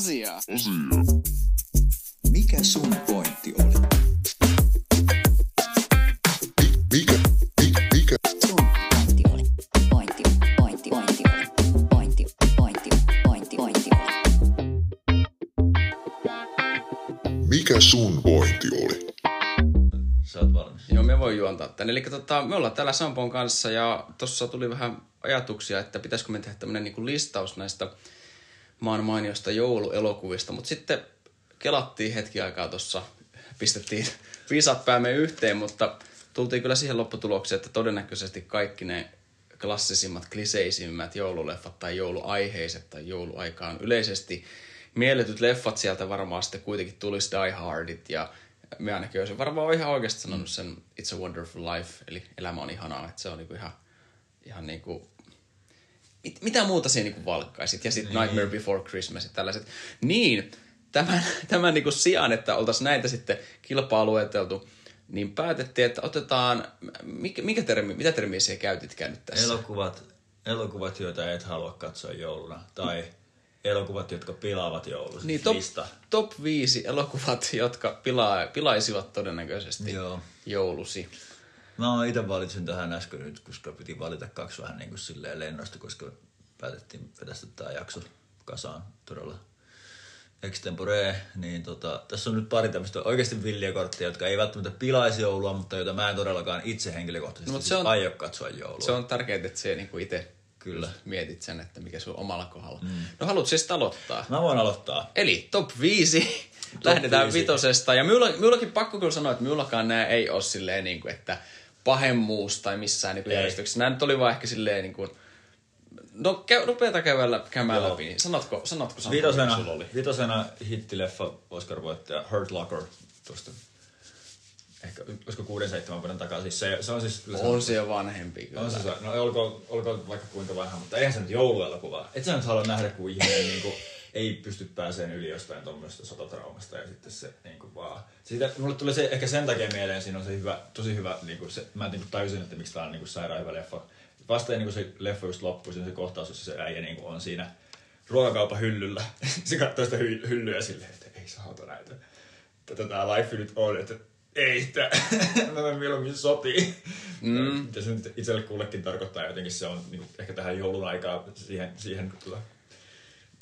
Asiaa. Mikä sun pointti oli? Mikä, mikä, mikä, Sun pointti oli. Pointti, pointti, pointti oli. Pointti, pointti, pointti, pointti oli. mikä sun pointti oli? Sä oot valmis. Joo, me voi juontaa tänne. Eli tota, me ollaan täällä Sampon kanssa ja tuossa tuli vähän ajatuksia, että pitäisikö me tehdä tämmönen niinku listaus näistä maan mainiosta jouluelokuvista. Mutta sitten kelattiin hetki aikaa tuossa, pistettiin viisat päämme yhteen, mutta tultiin kyllä siihen lopputulokseen, että todennäköisesti kaikki ne klassisimmat, kliseisimmät joululeffat tai jouluaiheiset tai jouluaikaan yleisesti mielletyt leffat sieltä varmaan sitten kuitenkin tulisi Die Hardit ja me ainakin olisin varmaan ihan oikeasti sanonut sen It's a Wonderful Life, eli elämä on ihanaa, että se on niinku ihan, ihan niinku mit, mitä muuta siihen niinku valkkaisit? Ja sitten Nightmare Before Christmas ja tällaiset. Niin, tämän, tämän niinku sijaan, että oltaisiin näitä sitten kilpailueteltu, niin päätettiin, että otetaan, mikä, mikä termi, mitä termiä siellä käytitkään nyt tässä? Elokuvat, elokuvat, joita et halua katsoa jouluna. Tai elokuvat, jotka pilaavat joulun. niin, top, Lista. top 5 elokuvat, jotka pilaa, pilaisivat todennäköisesti Joo. joulusi. Mä itse valitsin tähän äsken nyt, koska piti valita kaksi vähän niin kuin silleen lennosta, koska päätettiin vetästä tämä jakso kasaan todella extempore, niin tota, tässä on nyt pari tämmöistä oikeasti villiä korttia, jotka ei välttämättä pilaisi joulua, mutta joita mä en todellakaan itse henkilökohtaisesti No, mutta se on- aio katsoa joulua. Se on tärkeää, että se niinku itse Kyllä. mietit sen, että mikä sun omalla kohdalla. Mm. No haluat siis aloittaa? Mä voin aloittaa. Eli top 5. Lähdetään viisi. vitosesta. Ja minulla, minullakin pakko kyllä sanoa, että minullakaan nämä ei ole silleen, niin kuin, että pahemmuus tai missään niin Ei. järjestyksessä. Nämä nyt oli vaan ehkä silleen niin kuin, No käy, rupeata käydellä, käymään Joo. läpi. niin Sanotko, sanotko Sampo, Vitosena, sulla oli? vitosena hittileffa Oscar-voittaja Hurt Locker tuosta ehkä, olisiko kuuden seitsemän vuoden takaa. Siis se, se on siis kyllä On se jo vanhempi kyllä. On se, se, no olkoon, olkoon vaikka kuinka vanha, mutta eihän se nyt jouluelokuva. Et sä nyt halua nähdä, kun ihminen niin kuin, ei pysty pääsemään yli jostain tuommoisesta sotatraumasta ja sitten se niin kuin vaan... Siitä, mulle tulee se ehkä sen takia mieleen, siinä on se hyvä, tosi hyvä, niin kuin se, mä niin kuin tajusin, että miksi tää on niin kuin sairaan hyvä leffa. Vasta ennen kuin se leffa just loppui, siinä on se kohtaus, jossa se äijä niin kuin on siinä ruokakaupan hyllyllä. se katsoo sitä hy- hyllyä silleen, että ei saata näitä. Tätä tää life nyt on, että ei sitä. mä menen mieluummin sotiin. Mm. Mitä se nyt itselle kullekin tarkoittaa jotenkin se on niin ehkä tähän joulun aikaa siihen, siihen, kyllä,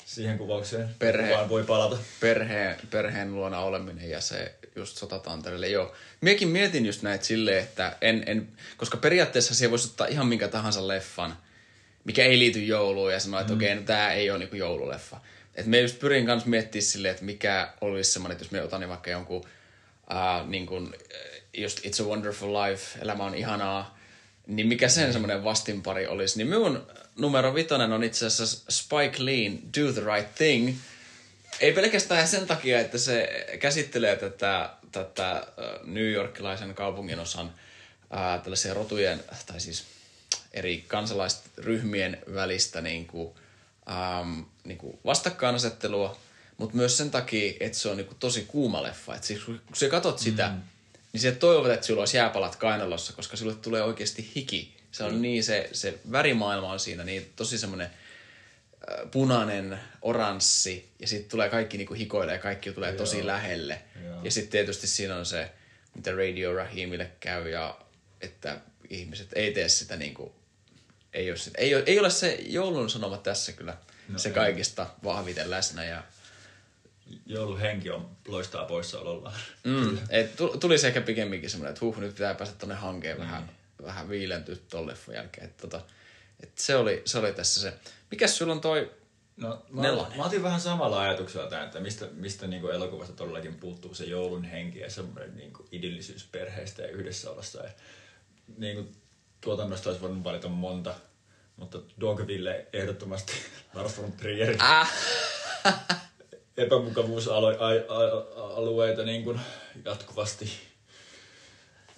siihen kuvaukseen Perhe. vaan voi palata. perheen, perheen luona oleminen ja se just sotatantereelle. Joo. Miekin mietin just näitä silleen, että en, en, koska periaatteessa siihen voisi ottaa ihan minkä tahansa leffan, mikä ei liity jouluun ja sanoa, että mm. okei, no tää ei ole niinku joululeffa. Et me just pyrin kanssa miettimään silleen, että mikä olisi semmoinen, että jos me otan niin vaikka jonkun äh, niin kuin, just It's a Wonderful Life, elämä on ihanaa, niin mikä sen semmoinen vastinpari olisi. Niin minun numero vitonen on itse asiassa Spike Leen Do the Right Thing, ei pelkästään sen takia, että se käsittelee tätä, tätä New Yorkilaisen kaupunginosan ää, tällaisia rotujen, tai siis eri kansalaisryhmien välistä niin kuin, äm, niin kuin vastakkainasettelua, mutta myös sen takia, että se on niin kuin tosi kuuma leffa. Et siis, kun sä katot sitä, mm. Niin sä toivot, että sulla olisi jääpalat kainalossa, koska sulle tulee oikeasti hiki. Se on mm. niin, se, se värimaailma on siinä niin tosi semmoinen punainen, oranssi ja sitten tulee kaikki niinku hikoilee ja kaikki tulee tosi Joo. lähelle. Joo. Ja sitten tietysti siinä on se, mitä Radio Rahimille käy ja että ihmiset ei tee sitä niinku, ei ole, sitä, ei ole, ei ole se joulun sanoma tässä kyllä no se ei. kaikista vahviten läsnä ja Joulun henki on loistaa poissaolollaan. Mm, et tulisi ehkä pikemminkin semmoinen, että huh, nyt pitää päästä tonne hankeen mm. vähän, vähän viilentyä ton leffan jälkeen. Et, tota, et se, oli, se oli tässä se. Mikäs sulla on toi No, mä, Nelonen. mä otin vähän samalla ajatuksella tämän, että mistä, mistä niin kuin elokuvasta todellakin puuttuu se joulun henki ja semmoinen niin kuin idyllisyys perheestä ja yhdessäolossa. Ja, niin kuin, tuotannosta olisi voinut valita monta, mutta Dogville ehdottomasti Lars von Trierin Ah. epämukavuusalueita niin kuin jatkuvasti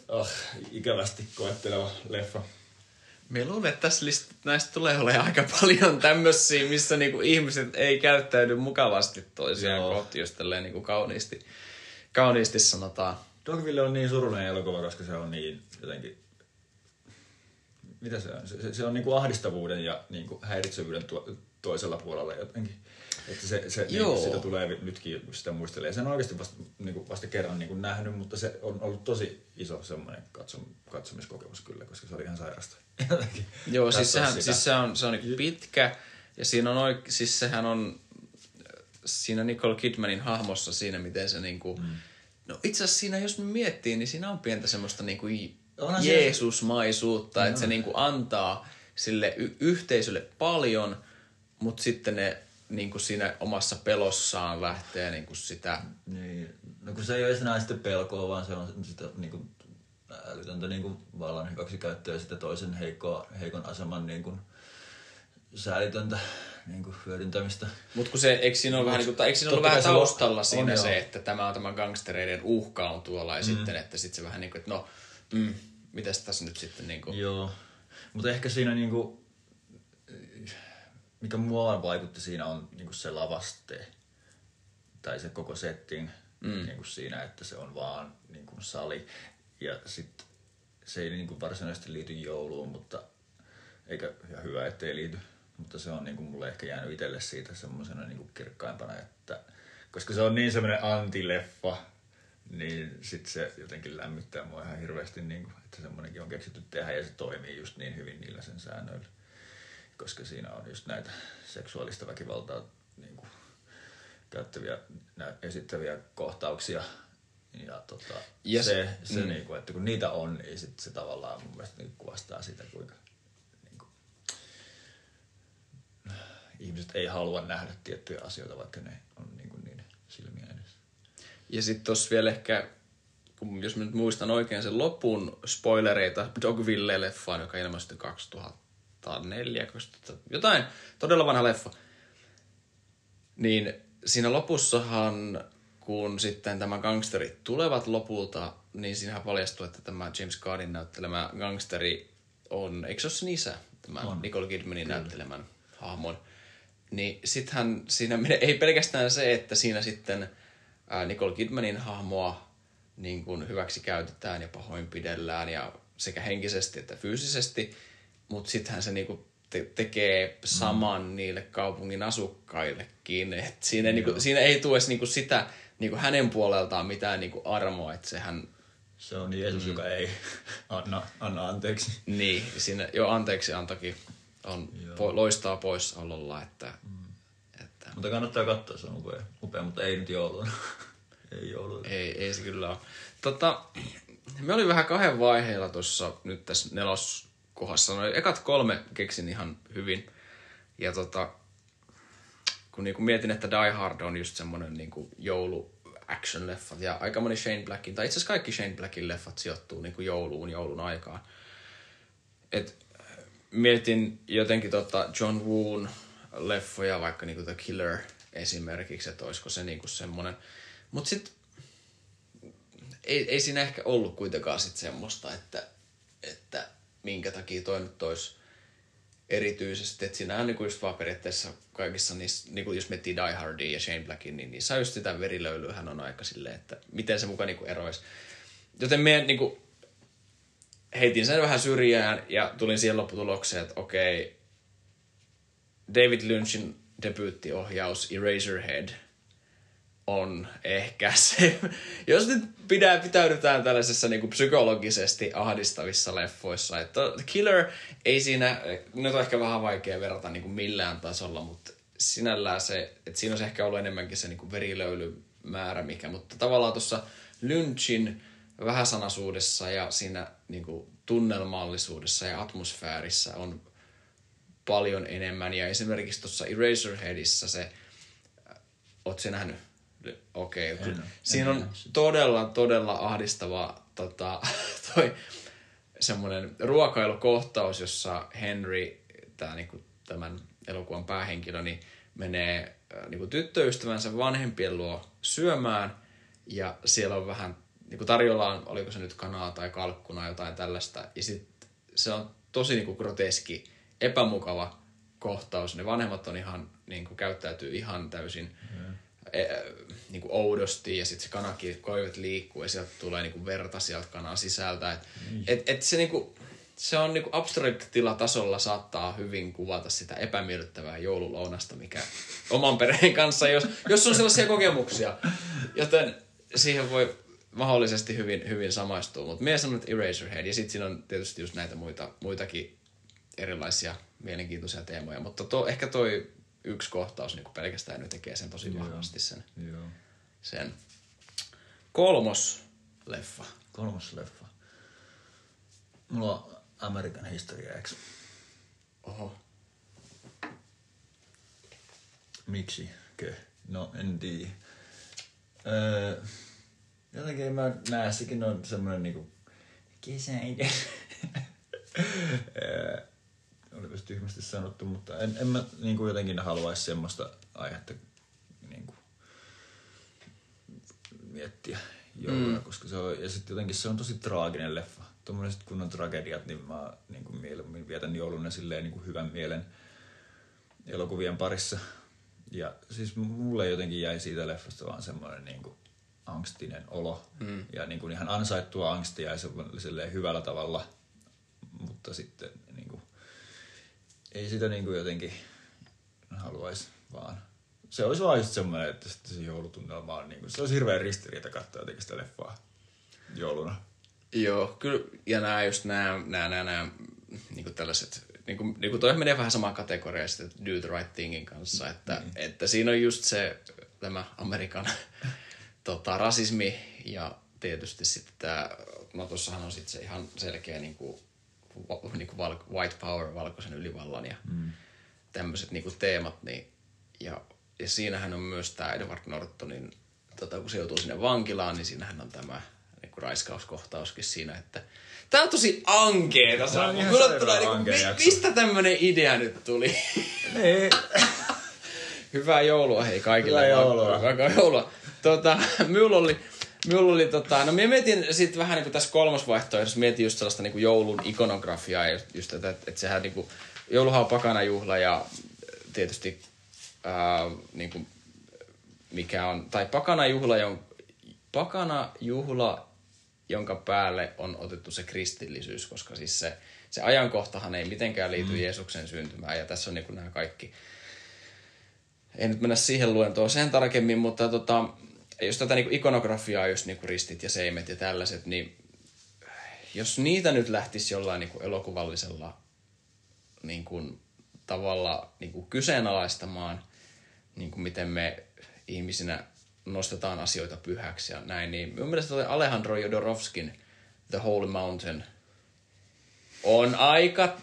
ah, ikävästi koetteleva leffa. Me luulen, että tässä list- näistä tulee olemaan aika paljon tämmöisiä, missä niinku ihmiset ei käyttäydy mukavasti toisiaan Joo. kohti, jos tälleen niinku kauniisti, kauniisti sanotaan. Dogville on niin surullinen elokuva, koska se on niin jotenkin mitä se on? Se, se, se on niinku ahdistavuuden ja niinku häiritsevyyden tuo, toisella puolella jotenkin. Että se, se Joo. niinku, sitä tulee nytkin, sitä muistelee. Sen on oikeasti vasta, niinku, vasta kerran niinku nähnyt, mutta se on ollut tosi iso semmoinen katsom, katsomiskokemus kyllä, koska se oli ihan sairasta. Joo, siis, sehän, sitä. siis se on, se on niinku pitkä ja siinä on oik, siis sehän on siinä Nicole Kidmanin hahmossa siinä, miten se niinku, mm. no itse asiassa siinä jos miettii, niin siinä on pientä semmoista niinku Onhan siellä- Jeesusmaisuutta, että se niinku antaa sille y- yhteisölle paljon, mutta sitten ne niinku siinä omassa pelossaan lähtee niinku sitä, Niin, no kun se ei ole enää sitten pelkoa, vaan se on sitä niinku, älytöntä niinku, vallan hyväksikäyttöä ja sitä toisen heikkoa, heikon aseman niinku, säälitöntä niinku, hyödyntämistä. Mutta kun se, eikö siinä ole vähän, niinku, tai eikö siinä ollut vähän on- taustalla on, siinä joo. se, että tämä on tämä gangstereiden uhka on tuolla ja mm. sitten, että sitten se vähän niin kuin, että no, mm, mitäs tässä nyt sitten niin kuin, Joo, mutta ehkä siinä niinku, mikä mua vaikutti siinä on niinku se lavaste tai se koko setting mm. niinku siinä, että se on vaan niinku sali ja sitten se ei niinku varsinaisesti liity jouluun, mutta eikä ja hyvä, ettei liity, mutta se on niinku mulle ehkä jäänyt itselle siitä semmoisena niinku kirkkaimpana, että koska se on niin semmoinen antileffa, niin sit se jotenkin lämmittää mua ihan hirveästi, niin kuin, että semmoinenkin on keksitty tehdä ja se toimii just niin hyvin niillä sen säännöillä. Koska siinä on just näitä seksuaalista väkivaltaa niin kuin, käyttäviä, nä, esittäviä kohtauksia. Ja tota, Ja se- se, mm. niin kuin, että kun niitä on, niin sit se tavallaan mun mielestä niin kuvastaa sitä, kuinka niin kuin, ihmiset ei halua nähdä tiettyjä asioita, vaikka ne on niin, kuin niin silmiä edessä. Ja sitten tuossa vielä ehkä, kun jos mä nyt muistan oikein sen lopun spoilereita Dogville-leffaan, joka ilmestyi 2004, 2000, jotain todella vanha leffa. Niin siinä lopussahan, kun sitten tämä gangsterit tulevat lopulta, niin siinähän paljastuu, että tämä James Cardin näyttelemä gangsteri on, eikö se ole sen isä, tämä on. Nicole Kidmanin Kyllä. näyttelemän hahmon. Niin sittenhän siinä menee, ei pelkästään se, että siinä sitten ää, Nicole Kidmanin hahmoa niin kuin hyväksi käytetään ja pahoinpidellään ja sekä henkisesti että fyysisesti, mutta sittenhän se niin kuin te- tekee saman mm. niille kaupungin asukkaillekin. Et siinä, ei, niin kuin, siinä ei tule edes niin kuin sitä niin kuin hänen puoleltaan mitään niin kuin armoa, että sehän Se on Jeesus, mm. joka ei anna, anna anteeksi. niin, siinä jo anteeksi antokin on, po, loistaa poissaololla, että, mm. että Mutta kannattaa katsoa, se on upea, upea mutta ei nyt jouluna. ei jouluna. Ei, ei se kyllä ole. Tota, me oli vähän kahden vaiheella tuossa nyt tässä neloskohdassa. No, ekat kolme keksin ihan hyvin. Ja tota, kun niinku mietin, että Die Hard on just semmonen niinku joulu action-leffat ja aika moni Shane Blackin, tai itse asiassa kaikki Shane Blackin leffat sijoittuu niinku jouluun, joulun aikaan. Et mietin jotenkin tota John Woon leffoja, vaikka niinku The Killer esimerkiksi, että olisiko se niinku semmonen. Mut sit ei, ei siinä ehkä ollut kuitenkaan sit semmoista, että, että minkä takia toi nyt olisi erityisesti, että siinä on niinku just vaan periaatteessa kaikissa niissä, niinku jos miettii Die Hardia ja Shane Blackin, niin niissä just sitä verilöylyä, on aika silleen, että miten se muka niinku eroisi. Joten me niinku heitin sen vähän syrjään ja tulin siihen lopputulokseen, että okei, David Lynchin debyyttiohjaus Eraserhead on ehkä se, jos nyt pidä, pitäydytään tällaisessa niin kuin psykologisesti ahdistavissa leffoissa, että Killer ei siinä, nyt on ehkä vähän vaikea verrata niin kuin millään tasolla, mutta sinällään se, että siinä olisi ehkä ollut enemmänkin se niin kuin verilöylymäärä mikä, mutta tavallaan tuossa Lynchin vähäsanaisuudessa ja siinä niin kuin tunnelmallisuudessa ja atmosfäärissä on paljon enemmän. Ja esimerkiksi tuossa Eraserheadissä se, oot se nähnyt? Okei, okay, En siinä En on sitä. todella, todella ahdistava tota, toi semmoinen ruokailukohtaus, jossa Henry, tää, niinku, tämän elokuvan päähenkilö, niin menee äh, niinku, tyttöystävänsä vanhempien luo syömään ja siellä on vähän, niinku, tarjolla on, oliko se nyt kanaa tai kalkkuna jotain tällaista ja sitten se on tosi niinku, groteski, epämukava kohtaus. Ne vanhemmat on ihan, niinku, käyttäytyy ihan täysin e, niinku oudosti ja sitten se kanakin koivet liikkuu ja sieltä tulee niinku verta sieltä kanan sisältä. Et, et, et se, niinku, se on niinku abstraktilatasolla saattaa hyvin kuvata sitä epämiellyttävää joululounasta, mikä oman perheen kanssa, jos, jos on sellaisia kokemuksia. Joten siihen voi mahdollisesti hyvin, hyvin samaistua. Mutta minä sanon, että Eraserhead. Ja sitten siinä on tietysti just näitä muita, muitakin erilaisia mielenkiintoisia teemoja. Mutta to, ehkä toi yksi kohtaus niin pelkästään nyt tekee sen tosi vahvasti sen. Joo. sen. Kolmos leffa. Kolmas leffa. Mulla on American History X. Oho. Miksi? Kö? No, en tiedä. Öö, jotenkin en mä näe, sekin on semmoinen niinku kesäinen. öö, olipas tyhmästi sanottu, mutta en, en mä niinku jotenkin haluaisi semmoista aihetta niinku miettiä jouluna, mm. koska se on, ja sitten jotenkin se on tosi traaginen leffa. Tuommoiset kunnon tragediat, niin mä niin kuin mieluummin vietän jouluna silleen niin kuin hyvän mielen elokuvien parissa. Ja siis mulle jotenkin jäi siitä leffasta vaan semmoinen niin kuin angstinen olo. Mm. Ja niin kuin ihan ansaittua angstia ja silleen hyvällä tavalla. Mutta sitten niin kuin, ei sitä niin kuin jotenkin haluaisi vaan. Se olisi vaan just semmoinen, että sitten se joulutunnelma on niin kuin, se olisi hirveän ristiriita katsoa jotenkin sitä leffaa jouluna. Joo, kyllä. Ja nämä just nämä, nämä, nämä, nämä niin kuin tällaiset, niin kuin, niin kuin toi menee vähän samaan kategoriaan sitten Do the Right Thingin kanssa, että, mm. että siinä on just se tämä Amerikan tota, rasismi ja tietysti sitten tämä, no tossahan on sitten se ihan selkeä niin kuin, niin kuin val, white power, valkoisen ylivallan ja mm. tämmöiset niin kuin teemat, niin, ja, ja siinähän on myös tämä Edward Nortonin, tota, kun se joutuu sinne vankilaan, niin siinähän on tämä niin kuin raiskauskohtauskin siinä, että Tää on tosi ankeeta. Ihan Mulle tulee, niinku, mistä tämmönen idea nyt tuli? Niin. Hyvää joulua hei kaikille. Hyvää joulua. Hyvää joulua. Tota, minulla oli, minulla oli tota, no minä mietin sitten vähän niin kuin tässä kolmas vaihtoehdossa, mietin just sellaista niin kuin joulun ikonografiaa, ja just, just että, että sehän niin kuin, jouluhan on pakana juhla ja tietysti ää, niin kuin, mikä on, tai pakana juhla, jon, pakana juhla, jonka päälle on otettu se kristillisyys, koska siis se, se ajankohtahan ei mitenkään liity mm. Jeesuksen syntymään, ja tässä on niin kuin nämä kaikki, ei nyt mennä siihen luentoon sen tarkemmin, mutta tota, jos tätä niin ikonografiaa, just niin ristit ja seimet ja tällaiset, niin jos niitä nyt lähtisi jollain niin kuin elokuvallisella niin kuin, tavalla niin kuin kyseenalaistamaan, niin kuin miten me ihmisinä nostetaan asioita pyhäksi ja näin, niin minun mielestä toi Alejandro Jodorowskin The Holy Mountain on aika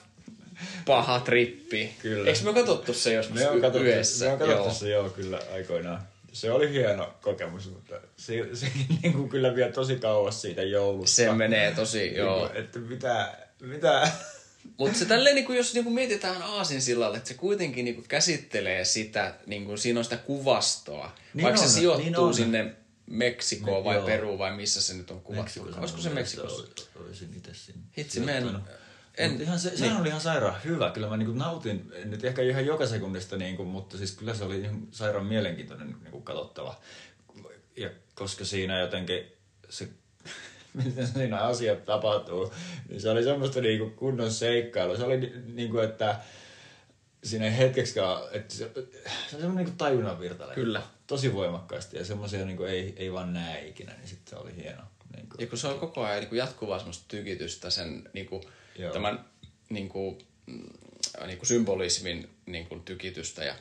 paha trippi. Kyllä. Eikö me katsottu se joskus Me on katsottu, yhdessä? me on katsottu Joo. se joo kyllä aikoinaan. Se oli hieno kokemus, mutta se, se niin kuin kyllä vie tosi kauas siitä joulusta. Se menee tosi, Niin joo. kuin, Että mitä, mitä... Mutta se tälleen, niin jos niin mietitään Aasin sillalle, että se kuitenkin niin käsittelee sitä, niin kuin, siinä on sitä kuvastoa. Niin Niin vaikka on, se sijoittuu niin on. sinne Meksikoon Me- vai. Peruun vai missä se nyt on kuvattu. Meksikossa Olisiko se Meksikossa? oli- Olisin itse sinne. Hitsi, mä en- ihan se, niin. sehän oli ihan sairaan hyvä. Kyllä mä niinku nautin, nyt ehkä ihan joka sekunnista, niinku, mutta siis kyllä se oli ihan sairaan mielenkiintoinen niinku katsottava. Ja koska siinä jotenkin se, miten siinä asiat tapahtuu, niin se oli semmoista niinku kunnon seikkailua. Se oli ni- niinku, että siinä ei hetkeksikaan, että se, se on semmoinen niinku tajunnan virtaile. Kyllä. Tosi voimakkaasti ja semmoisia niinku ei, ei vaan näe ikinä, niin sitten se oli hieno. Niinku. Ja kun se on koko ajan niin kuin jatkuvaa semmoista tykitystä sen niin kuin, Joo. tämän niin kuin, mm, niin kuin symbolismin niin kuin tykitystä. Ja,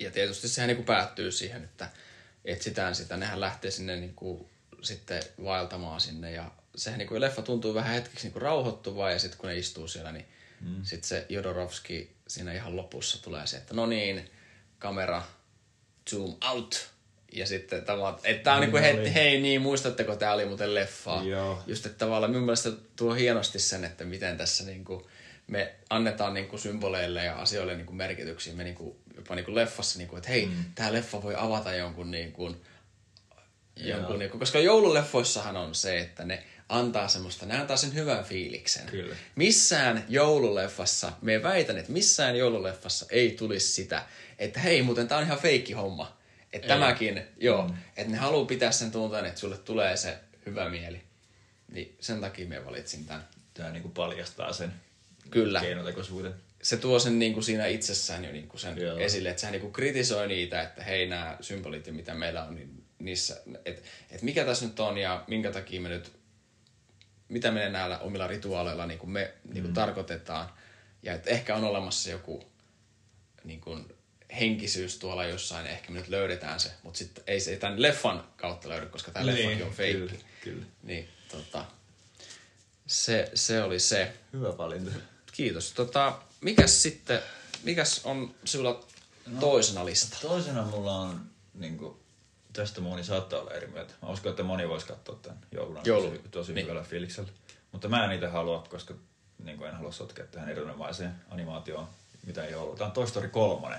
ja tietysti sehän niin kuin päättyy siihen, että etsitään sitä. Nehän lähtee sinne niin kuin, sitten vaeltamaan sinne ja sehän niin kuin leffa tuntuu vähän hetkeksi niin kuin rauhoittuvaa ja sitten kun ne istuu siellä, niin mm. sitten se Jodorowski siinä ihan lopussa tulee se, että no niin, kamera, zoom out. Ja sitten tavallaan, että tää on Niin niin niinku oli. heti, hei niin, muistatteko, tää oli muuten leffa. Joo. Just, että tavallaan minun mielestä tuo hienosti sen, että miten tässä niinku, me annetaan niinku symboleille ja asioille niinku merkityksiä. Me niinku, jopa niinku leffassa, niinku, että hei, mm. tämä leffa voi avata jonkun, niinku, jonkun niinku, koska joululeffoissahan on se, että ne antaa semmoista, ne antaa sen hyvän fiiliksen. Kyllä. Missään joululeffassa, me väitän, että missään joululeffassa ei tulisi sitä, että hei, muuten tää on ihan feikki homma. Että tämäkin, joo, mm. että ne haluaa pitää sen tunteen, että sulle tulee se hyvä mieli. Niin sen takia me valitsin tämän. tämä niinku paljastaa sen Kyllä. keinotekoisuuden. se tuo sen niin kuin siinä itsessään jo niin kuin sen Joo. esille, että sehän niin kuin kritisoi niitä, että hei nämä symbolit, mitä meillä on, niin niissä, että et mikä tässä nyt on ja minkä takia me nyt, mitä me näillä omilla rituaaleilla niin kuin me niin kuin tarkoitetaan. Ja että ehkä on olemassa joku niin kuin henkisyys tuolla jossain, ehkä me nyt löydetään se, mutta sitten ei se ei tämän leffan kautta löydy, koska tämä niin, leffakin on feikki. Kyllä, kyllä. Niin, tota, se, se oli se. Hyvä valinta. Kiitos. Tota, mikäs sitten, mikäs on sinulla no, toisena lista? Toisena mulla on, niin kuin, tästä moni saattaa olla eri mieltä. Mä uskon, että moni voisi katsoa tämän joulun Joulu. tosi, tosi Niin. hyvällä fiiliksellä. Mutta mä en niitä halua, koska niin kuin en halua sotkea tähän erinomaiseen animaatioon mitään joulua. Tämä on Toy Story 3.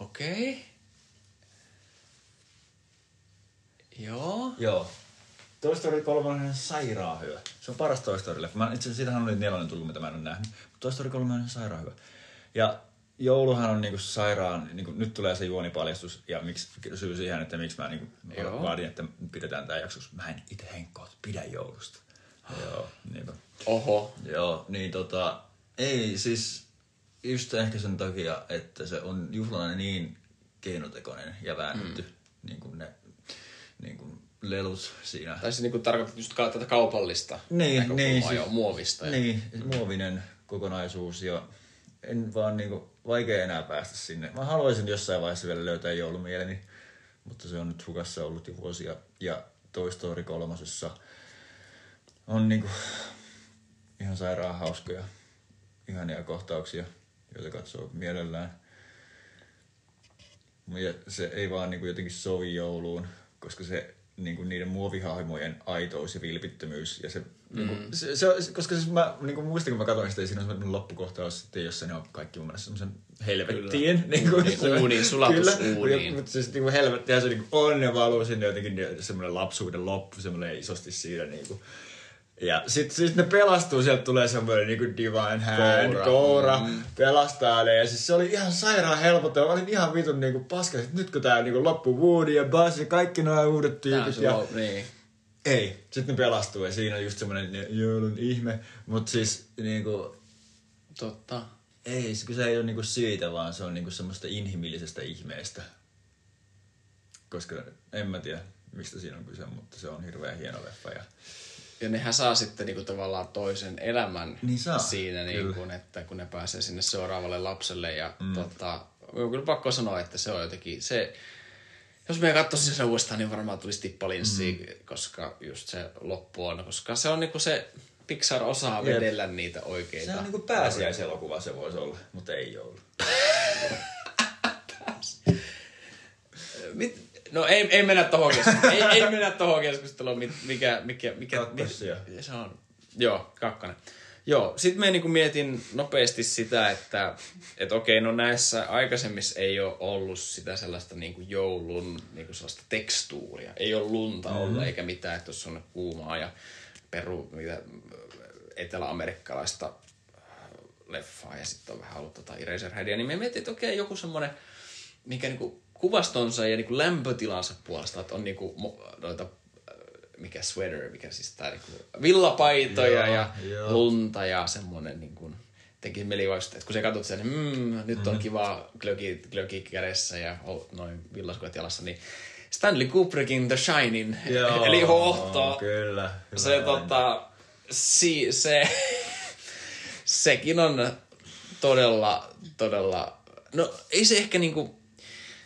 Okei. Okay. Joo. Joo. Toy Story 3 on sairaan hyvä. Se on paras Toy Story leffa. Mä, itse asiassa siitähän oli nelonen tullut, mitä mä en ole nähnyt. Mutta Toy Story 3 on sairaan hyvä. Ja jouluhan on niinku sairaan, niinku, nyt tulee se juonipaljastus ja miksi, syy siihen, että miksi mä niinku Joo. vaadin, että pidetään tämä jaksossa. Mä en itse henkkoa pidä joulusta. Joo, niinku. Oho. Joo, niin tota, ei siis just ehkä sen takia, että se on juhlana niin keinotekoinen ja väännetty, mm. niin kuin ne niin kuin lelut siinä. Tai se niinku tarkoittaa just tätä kaupallista Niin, niin, jo, siis- muovista. Ja, Niin, muovinen kokonaisuus ja en vaan niinku, vaikea enää päästä sinne. Mä haluaisin jossain vaiheessa vielä löytää joulumieleni, mutta se on nyt hukassa ollut jo vuosia. Ja Toy Story kolmosessa on niinku ihan sairaan hauskoja, ihania kohtauksia, joita katsoo mielellään. Ja se ei vaan niinku jotenkin sovi jouluun, koska se niinku niiden muovihahmojen aitous ja vilpittömyys ja se, mm. niinku, se, se, se, koska siis mä niinku muistin, kun mä katsoin sitä, ja siinä on semmoinen loppukohtaus sitten, jossa ne on kaikki mun mielestä semmoisen helvettiin. Niinku, Niin, uuniin, sulatusuuniin. Mutta siis niinku helvettiä se niinku on ja valuu sinne jotenkin niin semmoinen lapsuuden loppu, semmoinen isosti siinä niinku. Ja sitten sit ne pelastuu, sieltä tulee semmoinen niinku divine hand, Koura. koura, Mm. pelastaa ne. Ja siis se oli ihan sairaan helpottava. Mä olin ihan vitun niinku paska, että nyt kun tää niinku loppu Woody ja Buzz ja kaikki nuo uudet tyypit. Ja... lo- niin. Ei, sitten ne pelastuu ja siinä on just semmoinen joulun ihme. Mut siis niinku, Totta. ei, se- kun se ei ole niinku siitä, vaan se on niinku semmoista inhimillisestä ihmeestä. Koska en mä tiedä, mistä siinä on kyse, mutta se on hirveän hieno leffa. Ja... Ja nehän saa sitten niinku tavallaan toisen elämän Niin saa, siinä, niinku, että kun ne pääsee sinne seuraavalle lapselle. Ja mm. tota, on kyllä pakko sanoa, että se on jotenkin, se, jos me katsoisin sen uudestaan, niin varmaan tulisi tippalinssi, mm. koska just se loppu on, koska se on niinku se, Pixar osaa Jep. vedellä niitä oikeita. Se on niinku pääsiäiselokuva se voisi olla, mutta ei joulu. Mit, no ei, ei mennä tohon keskusteluun. ei, ei mennä tohon keskusteluun, mikä, mikä, mikä, Kakkossia. mit- se on. Joo, kakkonen. Joo, sit mä niinku mietin nopeasti sitä, että et okei, no näissä aikaisemmissa ei ole ollut sitä sellaista niinku joulun niinku sellaista tekstuuria. Ei ole lunta mm-hmm. ollut eikä mitään, että jos on kuumaa ja peru, mitä, eteläamerikkalaista leffaa ja sitten on vähän ollut tota Eraserheadia, niin me mietin, että okei, joku semmonen, mikä niinku kuvastonsa ja niinku lämpötilansa puolesta, että on niinku noita, äh, mikä sweater, mikä siis tää niinku villapaitoja Joo, ja joo. lunta ja semmonen niinku, teki mieli vaikka, että kun sä katsot sen, niin mm, nyt on kiva glögi, glögi kädessä ja noin villaskuet jalassa, niin Stanley Kubrickin The Shining, eli hohto, Kyllä. hyvä se, tota, si, se, sekin on todella, todella, no ei se ehkä niinku,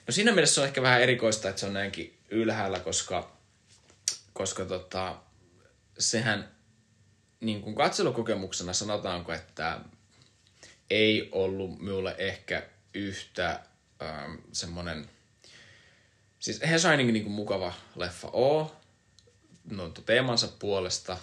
no siinä mielessä se on ehkä vähän erikoista, että se on näinkin ylhäällä, koska, koska tota, sehän niin kuin katselukokemuksena sanotaanko, että ei ollut minulle ehkä yhtä ähm, semmoinen, siis eihän Shining niin kuin mukava leffa oo, no, teemansa puolesta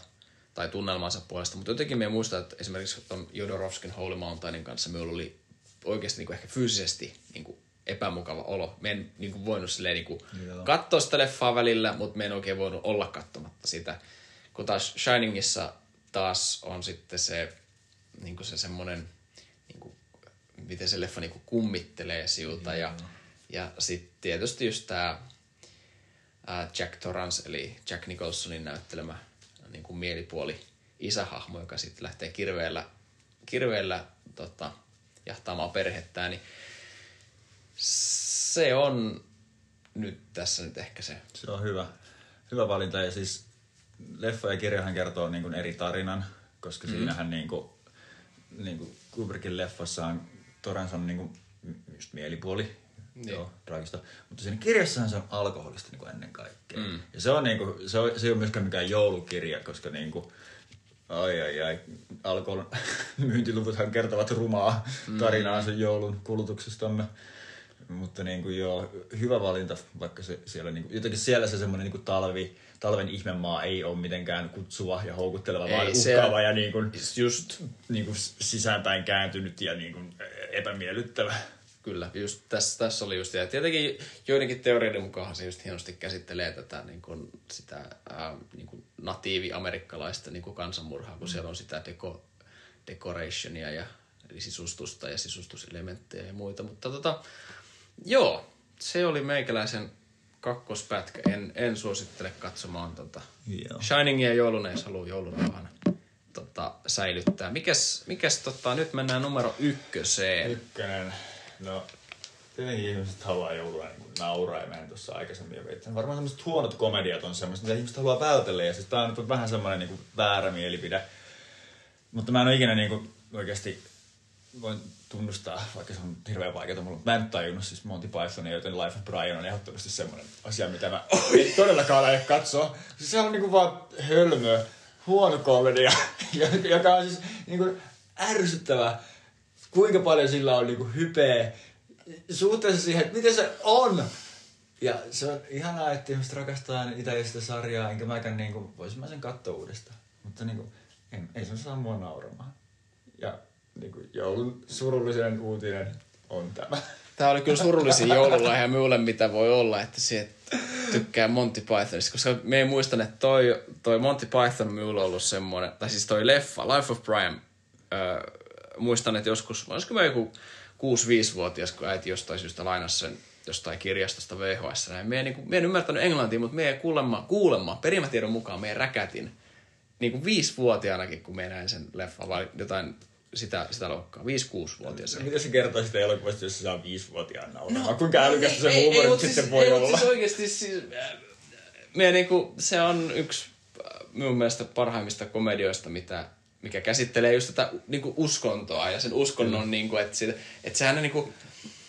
tai tunnelmansa puolesta, mutta jotenkin me muistan, että esimerkiksi ton Jodorovskin Holy Mountainin kanssa minulla oli oikeasti niin kuin ehkä fyysisesti niin kuin epämukava olo. Me en niin kuin voinut silleen niin kuin katsoa sitä leffaa välillä, mutta me en oikein voinut olla katsomatta sitä. Kun taas Shiningissa taas on sitten se, niin kuin se semmoinen, niin kuin, miten se leffa niin kuin kummittelee siuta ja, ja sitten tietysti just tämä Jack Torrance, eli Jack Nicholsonin näyttelemä niin kuin mielipuoli isähahmo, joka sitten lähtee kirveellä, kirveellä tota, jahtaamaan perhettään, niin se on nyt tässä nyt ehkä se. Se on hyvä, hyvä valinta ja siis leffa ja kirjahan kertoo niin kuin eri tarinan, koska mm. siinähän niin kuin, niin kuin Kubrickin leffassa on Torrance on niin kuin just mielipuoli, Niin. joo, mutta siinä kirjassahan se on alkoholista niin kuin ennen kaikkea. Mm. Ja se on, niin kuin, se, on, se ei ole myöskään mikään joulukirja, koska niin kuin, ai ai ai, alkoholin myyntiluvuthan kertovat rumaa tarinaa sen joulun kulutuksestamme. Mutta niin kuin joo, hyvä valinta, vaikka se siellä niin kuin, jotenkin siellä se semmoinen niin kuin talvi, talven ihmemaa ei ole mitenkään kutsuva ja houkutteleva, Ei, vaan se- uhkaava ja niin kuin, Just. niin kuin sisäänpäin kääntynyt ja niin kuin epämiellyttävä. Kyllä, just tässä, tässä oli just, ja tietenkin joidenkin teorioiden mukaan se just hienosti käsittelee tätä niin kuin, sitä ää, niin kuin natiivi-amerikkalaista niin kuin kansanmurhaa, kun siellä on sitä deko, decorationia ja eli sisustusta ja sisustuselementtejä ja muita, mutta tota, joo, se oli meikäläisen kakkospätkä. En, en suosittele katsomaan tota Joo. Shiningia jouluna, jos haluaa joulurauhana tota, säilyttää. Mikäs, mikäs tota, nyt mennään numero ykköseen. Ykkönen, no tietenkin ihmiset haluaa joulua niin kuin nauraa ja mehän tuossa aikaisemmin jo veitin. Varmaan semmoiset huonot komediat on semmoiset, mitä ihmiset haluaa vältellä ja siis tää on nyt vähän semmoinen niin kuin väärä mielipide. Mutta mä en ole ikinä niin kuin oikeasti voin tunnustaa, vaikka se on hirveän vaikeaa mulle, mutta mä en nyt tajunnut siis Monty Pythonia, joten Life of Brian on ehdottomasti semmoinen asia, mitä mä en todellakaan aio katsoa. Siis se on niinku vaan hölmö, huono komedia, joka on siis niinku ärsyttävä, kuinka paljon sillä on niinku hypeä suhteessa siihen, että miten se on. Ja se on ihanaa, että ihmiset rakastaa itse sitä sarjaa, enkä mäkään niinku, voisin mä sen katsoa uudestaan. Mutta niinku, en, ei se saa mua nauramaan. Ja niinku, joulun surullisen uutinen on tämä. Tämä oli kyllä surullisin joululahja minulle, mitä voi olla, että se tykkää Monty Pythonista, koska me ei muistan, että toi, toi Monty Python on minulle ollut semmoinen, tai siis toi leffa, Life of Brian, äh, muistan, että joskus, olisiko mä joku 6-5-vuotias, kun äiti jostain syystä lainasi sen jostain kirjastosta VHS. Näin. Me, ei, niin kuin, me en ymmärtänyt englantia, mutta me ei kuulemma, kuulemma perimätiedon mukaan me räkätin niin kuin viisivuotiaanakin, kun me näin sen leffa, vai jotain sitä, sitä luokkaa, 5-6-vuotias. Mitä se kertoo sitä elokuvasta, jos se saa viisivuotiaan nauramaan? No, Kuinka älykästä se huumori sitten siis, voi ei, olla? Siis oikeasti siis, äh, me niinku, se on yksi äh, minun mielestä parhaimmista komedioista, mitä, mikä käsittelee just tätä niinku uskontoa ja sen uskonnon, niinku, että, siitä, että sehän niinku,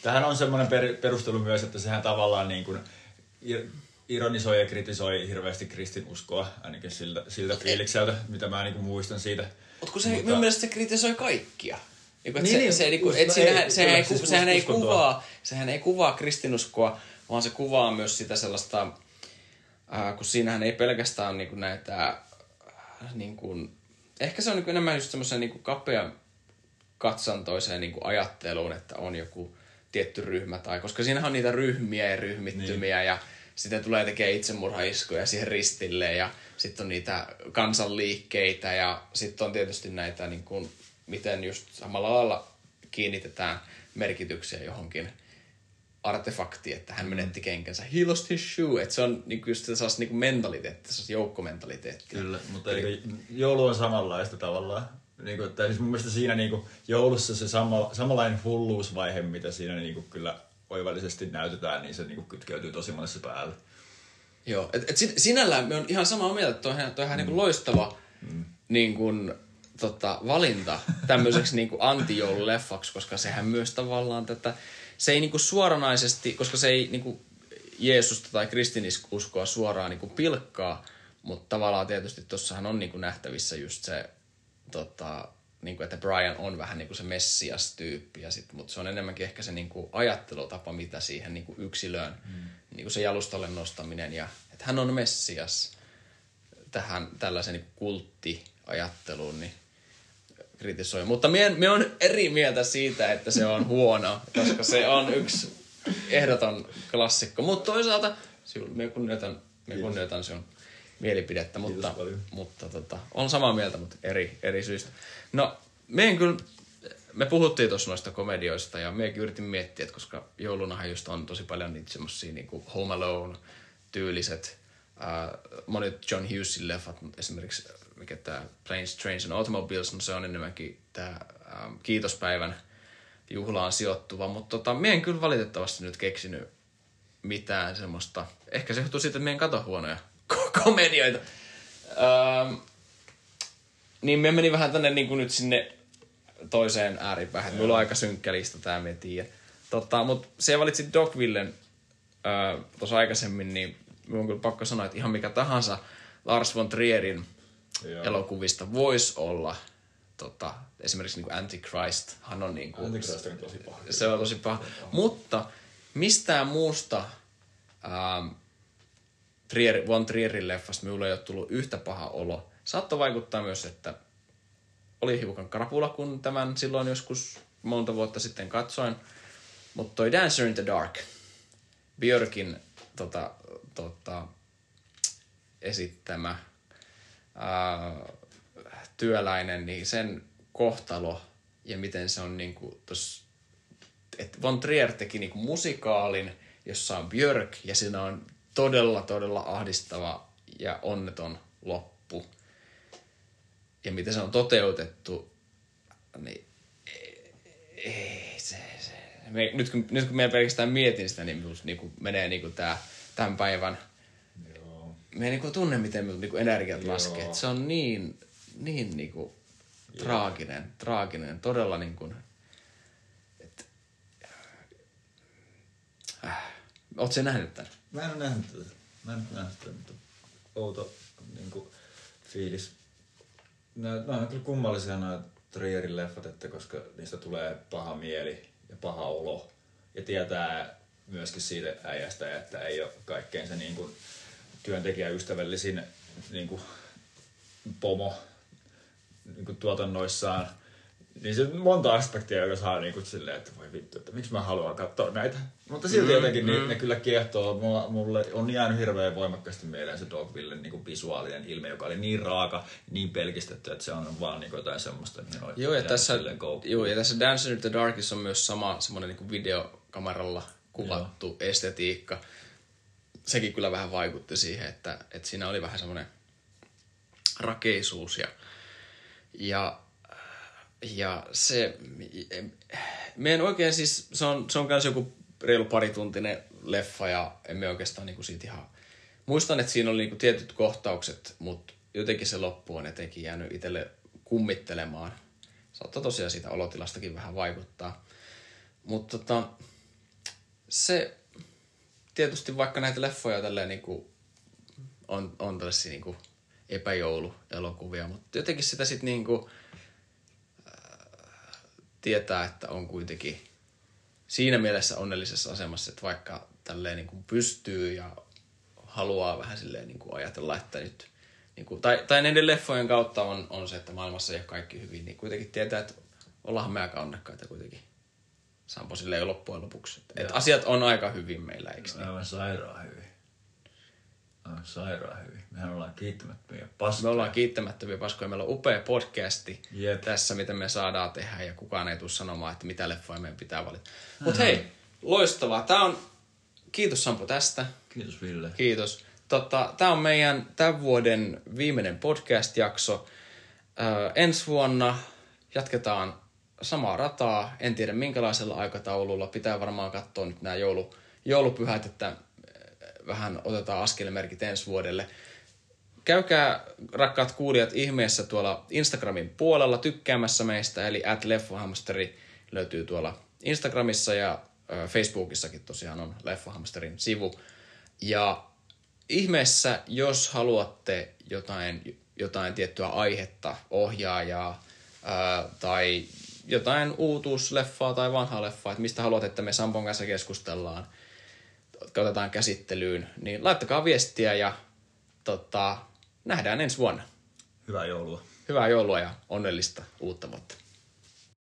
Tähän on semmoinen per, perustelu myös, että sehän tavallaan niin kuin ir- ironisoi ja kritisoi hirveästi kristinuskoa, ainakin siltä, siltä fiilikseltä, mitä mä niin kuin muistan siitä. Mutta kun se, Mutta... minun mielestä se kritisoi kaikkia. Niin, Niin, se, niin, se, niinku, et ei, sehän, ei, siis sehän, ei kuvaa, sehän ei kuvaa kristinuskoa, vaan se kuvaa myös sitä sellaista, äh, kun siinähän ei pelkästään niinku näitä, äh, niinku, ehkä se on niinku enemmän just semmoisen niinku kapea katsantoiseen niinku ajatteluun, että on joku tietty ryhmä, tai koska siinähän on niitä ryhmiä ja ryhmittymiä, niin. ja sitten tulee tekee itsemurhaiskuja siihen ristille, ja sitten on niitä kansanliikkeitä, ja sitten on tietysti näitä, niin kuin, miten just samalla lailla kiinnitetään merkityksiä johonkin artefaktiin, että hän menetti kenkänsä. He lost his shoe. Että se on niinku just sellaista niinku mentaliteettia, sellaista joukkomentaliteettia. Kyllä, mutta eli joulu on samanlaista tavallaan. Niin kuin, tai siis mun mielestä siinä niin kuin, joulussa se sama, samanlainen hulluusvaihe, mitä siinä niin kuin, kyllä oivallisesti näytetään, niin se niin kuin, kytkeytyy tosi monessa päälle. Joo, et, et sin- sinällään me on ihan samaa mieltä, että toi on ihan, toi on ihan mm. niin loistava mm. niin kuin, tota, valinta tämmöiseksi niin anti-joululeffaksi, koska sehän myös tavallaan tätä, se ei niin kuin suoranaisesti, koska se ei niin kuin Jeesusta tai kristinuskoa suoraan niin kuin pilkkaa, mutta tavallaan tietysti tuossahan on niin kuin nähtävissä just se, tota, niin kuin, että Brian on vähän niin kuin se messias-tyyppi, ja sit, mutta se on enemmänkin ehkä se niin kuin ajattelutapa, mitä siihen niin kuin yksilöön, mm. niin kuin se jalustalle nostaminen, ja että hän on messias tähän tällaisen niin kulttiajatteluun, niin kritisoi. Mutta me, me on eri mieltä siitä, että se on huono, koska se on yksi ehdoton klassikko. Mutta toisaalta me kunnioitan, me kunnioitan sinun mielipidettä, mutta, mutta tota, on samaa mieltä, mutta eri, eri syistä. No, meidän kyllä, me puhuttiin tuossa noista komedioista ja me yritin miettiä, että koska joulunahan just on tosi paljon niitä semmosia niinku Home Alone tyyliset, äh, monet John Hughesin leffat, esimerkiksi mikä tämä Planes, Trains and Automobiles, no se on enemmänkin tämä ähm, kiitospäivän juhlaan sijoittuva, mutta tota, me en kyllä valitettavasti nyt keksinyt mitään semmoista. Ehkä se johtuu siitä, että meidän kato huonoja komedioita. Ähm, niin me meni vähän tänne niin kuin nyt sinne toiseen ääripäähän. että Mulla on aika synkkä lista tää, me tiedä. Tota, mut se valitsit Dogvillen äh, tuossa aikaisemmin, niin minun on kyllä pakko sanoa, että ihan mikä tahansa Lars von Trierin Joo. elokuvista voisi olla tota, esimerkiksi niin kuin Antichrist. Hän on niin kuin, Antichrist on tosi paha. se on tosi paha. Mutta mistään muusta ähm, Trier, Von Trierin leffasta minulle ei ole tullut yhtä paha olo. Saattoi vaikuttaa myös, että oli hiukan krapula, kun tämän silloin joskus monta vuotta sitten katsoin. Mutta toi Dancer in the Dark, Björkin tota, tota, esittämä ää, työläinen, niin sen kohtalo ja miten se on niinku tos, että Von Trier teki niinku musikaalin, jossa on Björk ja siinä on todella, todella ahdistava ja onneton loppu. Ja miten se on toteutettu, niin ei se, se. Me, nyt, kun, nyt kun minä pelkästään mietin sitä, niin minusta niinku menee niinku tää, tämän päivän Joo. me ei niinku tunne, miten minun niinku energiat Joo. laskee. Et se on niin, niin niinku traaginen, traaginen, todella niinku, et, äh, Oot se nähnyt tän? Mä en ole nähnyt tätä. Mä en ole nähnyt tätä, mutta outo niin kuin, fiilis. Nää, nää on kyllä kummallisia nämä Trierin leffat, että koska niistä tulee paha mieli ja paha olo. Ja tietää myöskin siitä äijästä, että ei ole kaikkein se niin kuin, työntekijäystävällisin niin kuin, pomo niin kuin, tuotannoissaan. Niin se on monta aspektia, joka saa niin kuin, silleen, että voi vittu, että miksi mä haluan katsoa näitä. Mutta silti mm, jotenkin mm. ne kyllä kiehtoo. Mulla, mulle on jäänyt hirveän voimakkaasti mieleen se Dogvillen niin kuin visuaalinen ilme, joka oli niin raaka, niin pelkistetty, että se on vaan niin kuin, jotain semmoista. Minua Joo, ja tässä, joo, ja tässä Dancer in the Darkissa on myös sama semmoinen niin videokameralla kuvattu joo. estetiikka. Sekin kyllä vähän vaikutti siihen, että, että siinä oli vähän semmoinen rakeisuus ja, ja, ja se, me en oikein siis, se on, se on myös joku reilu parituntinen leffa ja emme oikeastaan niinku siitä ihan, muistan, että siinä oli niinku tietyt kohtaukset, mutta jotenkin se loppu on etenkin jäänyt itselle kummittelemaan. Saattaa tosiaan siitä olotilastakin vähän vaikuttaa. Mutta tota, se tietysti vaikka näitä leffoja tälleen niinku on, on tällaisia niinku epäjouluelokuvia, mutta jotenkin sitä sitten niinku, tietää, että on kuitenkin siinä mielessä onnellisessa asemassa, että vaikka tälleen niinku pystyy ja haluaa vähän silleen niinku ajatella, että nyt niinku, tai, tai näiden leffojen kautta on, on se, että maailmassa ei ole kaikki hyvin, niin kuitenkin tietää, että ollaan me aika onnekkaita kuitenkin. Sampo silleen loppujen lopuksi. Että et asiat on aika hyvin meillä, eikö niin? Aivan sairaan hyvin. Aivan sairaan hyvin. Mehän ollaan kiittämättömiä paskoja. Me ollaan kiittämättömiä paskoja. Meillä on upea podcasti Jep. tässä, mitä me saadaan tehdä ja kukaan ei tule sanomaan, että mitä leffoja meidän pitää valita. Mutta hei, loistavaa. Tää on... Kiitos Sampo tästä. Kiitos Ville. Kiitos. Tota, Tämä on meidän tämän vuoden viimeinen podcast-jakso. Öö, ensi vuonna jatketaan samaa rataa. En tiedä minkälaisella aikataululla. Pitää varmaan katsoa nyt nämä joulu, joulupyhät, että vähän otetaan askelmerkit ensi vuodelle. Käykää, rakkaat kuulijat, ihmeessä tuolla Instagramin puolella tykkäämässä meistä, eli at leffohamsteri löytyy tuolla Instagramissa ja Facebookissakin tosiaan on Leffohamsterin sivu. Ja ihmeessä, jos haluatte jotain, jotain tiettyä aihetta, ohjaajaa ää, tai jotain uutuusleffaa tai vanhaa leffaa, että mistä haluat, että me Sampon kanssa keskustellaan, otetaan käsittelyyn, niin laittakaa viestiä ja tota, nähdään ensi vuonna. Hyvää joulua. Hyvää joulua ja onnellista uutta vuotta.